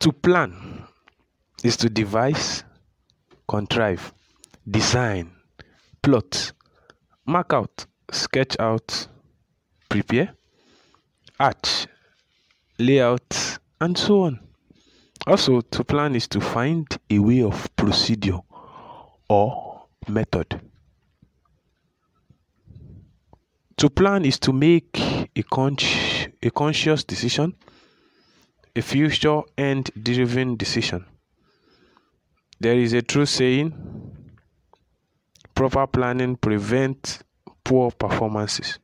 To plan is to devise, contrive, design, plot, mark out, sketch out, prepare, arch, layout, and so on. Also, to plan is to find a way of procedure or method. To plan is to make a, con- a conscious decision, a future end driven decision. There is a true saying proper planning prevents poor performances.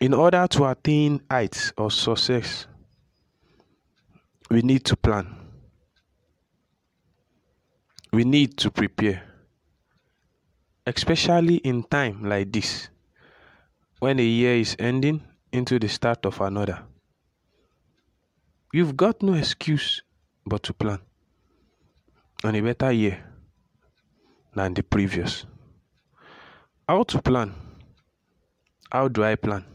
In order to attain heights or success, we need to plan. We need to prepare, especially in time like this, when a year is ending into the start of another. You've got no excuse but to plan on a better year than the previous. How to plan? How do I plan?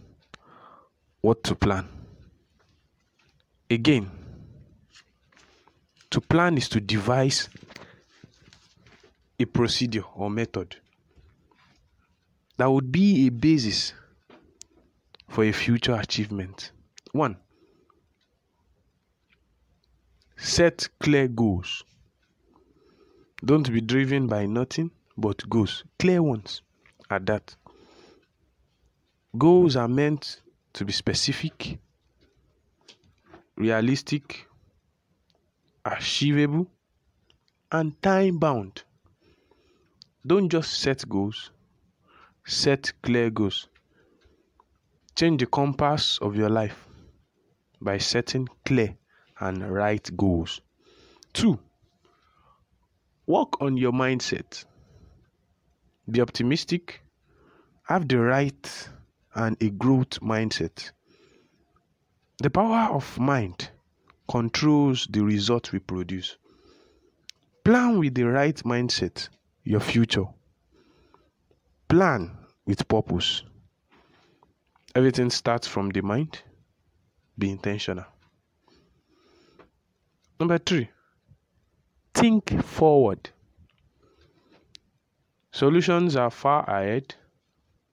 What to plan? Again, to plan is to devise a procedure or method that would be a basis for a future achievement. One, set clear goals. Don't be driven by nothing but goals, clear ones at that. Goals are meant to be specific, realistic, achievable, and time bound. Don't just set goals, set clear goals. Change the compass of your life by setting clear and right goals. Two, work on your mindset. Be optimistic, have the right and a growth mindset. The power of mind controls the result we produce. Plan with the right mindset your future. Plan with purpose. Everything starts from the mind. Be intentional. Number three, think forward. Solutions are far ahead.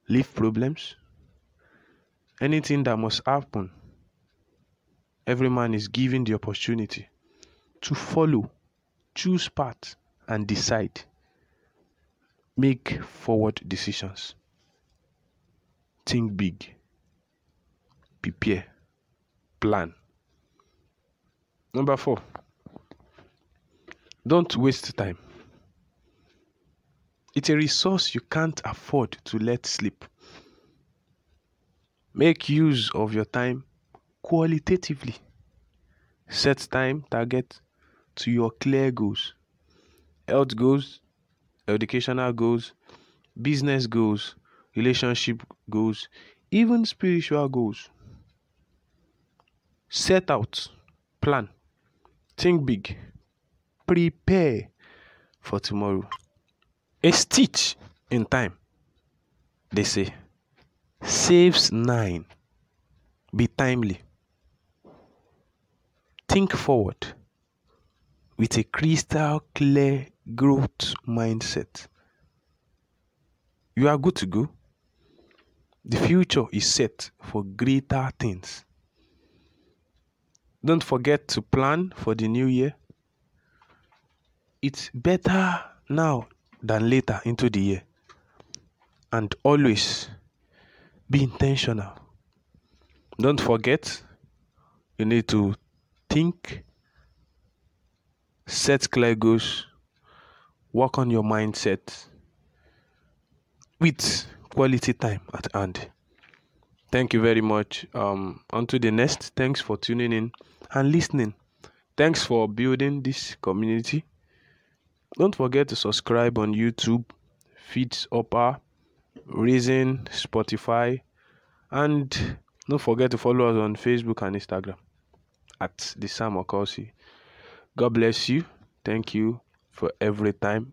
Leave problems. Anything that must happen, every man is given the opportunity to follow, choose path, and decide. Make forward decisions. Think big. Prepare. Plan. Number four, don't waste time. It's a resource you can't afford to let slip. Make use of your time qualitatively. Set time target to your clear goals. Health goals, educational goals, business goals, relationship goals, even spiritual goals. Set out, plan, think big, prepare for tomorrow. A stitch in time, they say, saves nine. Be timely. Think forward with a crystal clear growth mindset. You are good to go. The future is set for greater things. Don't forget to plan for the new year. It's better now than later into the year. And always be intentional. Don't forget, you need to think, set clear goals, work on your mindset with quality time at hand. Thank you very much. Um, to the next. Thanks for tuning in and listening. Thanks for building this community. Don't forget to subscribe on YouTube, Feeds Upper, Reason, Spotify, and don't forget to follow us on Facebook and Instagram at the Sam Okosi. God bless you. Thank you for every time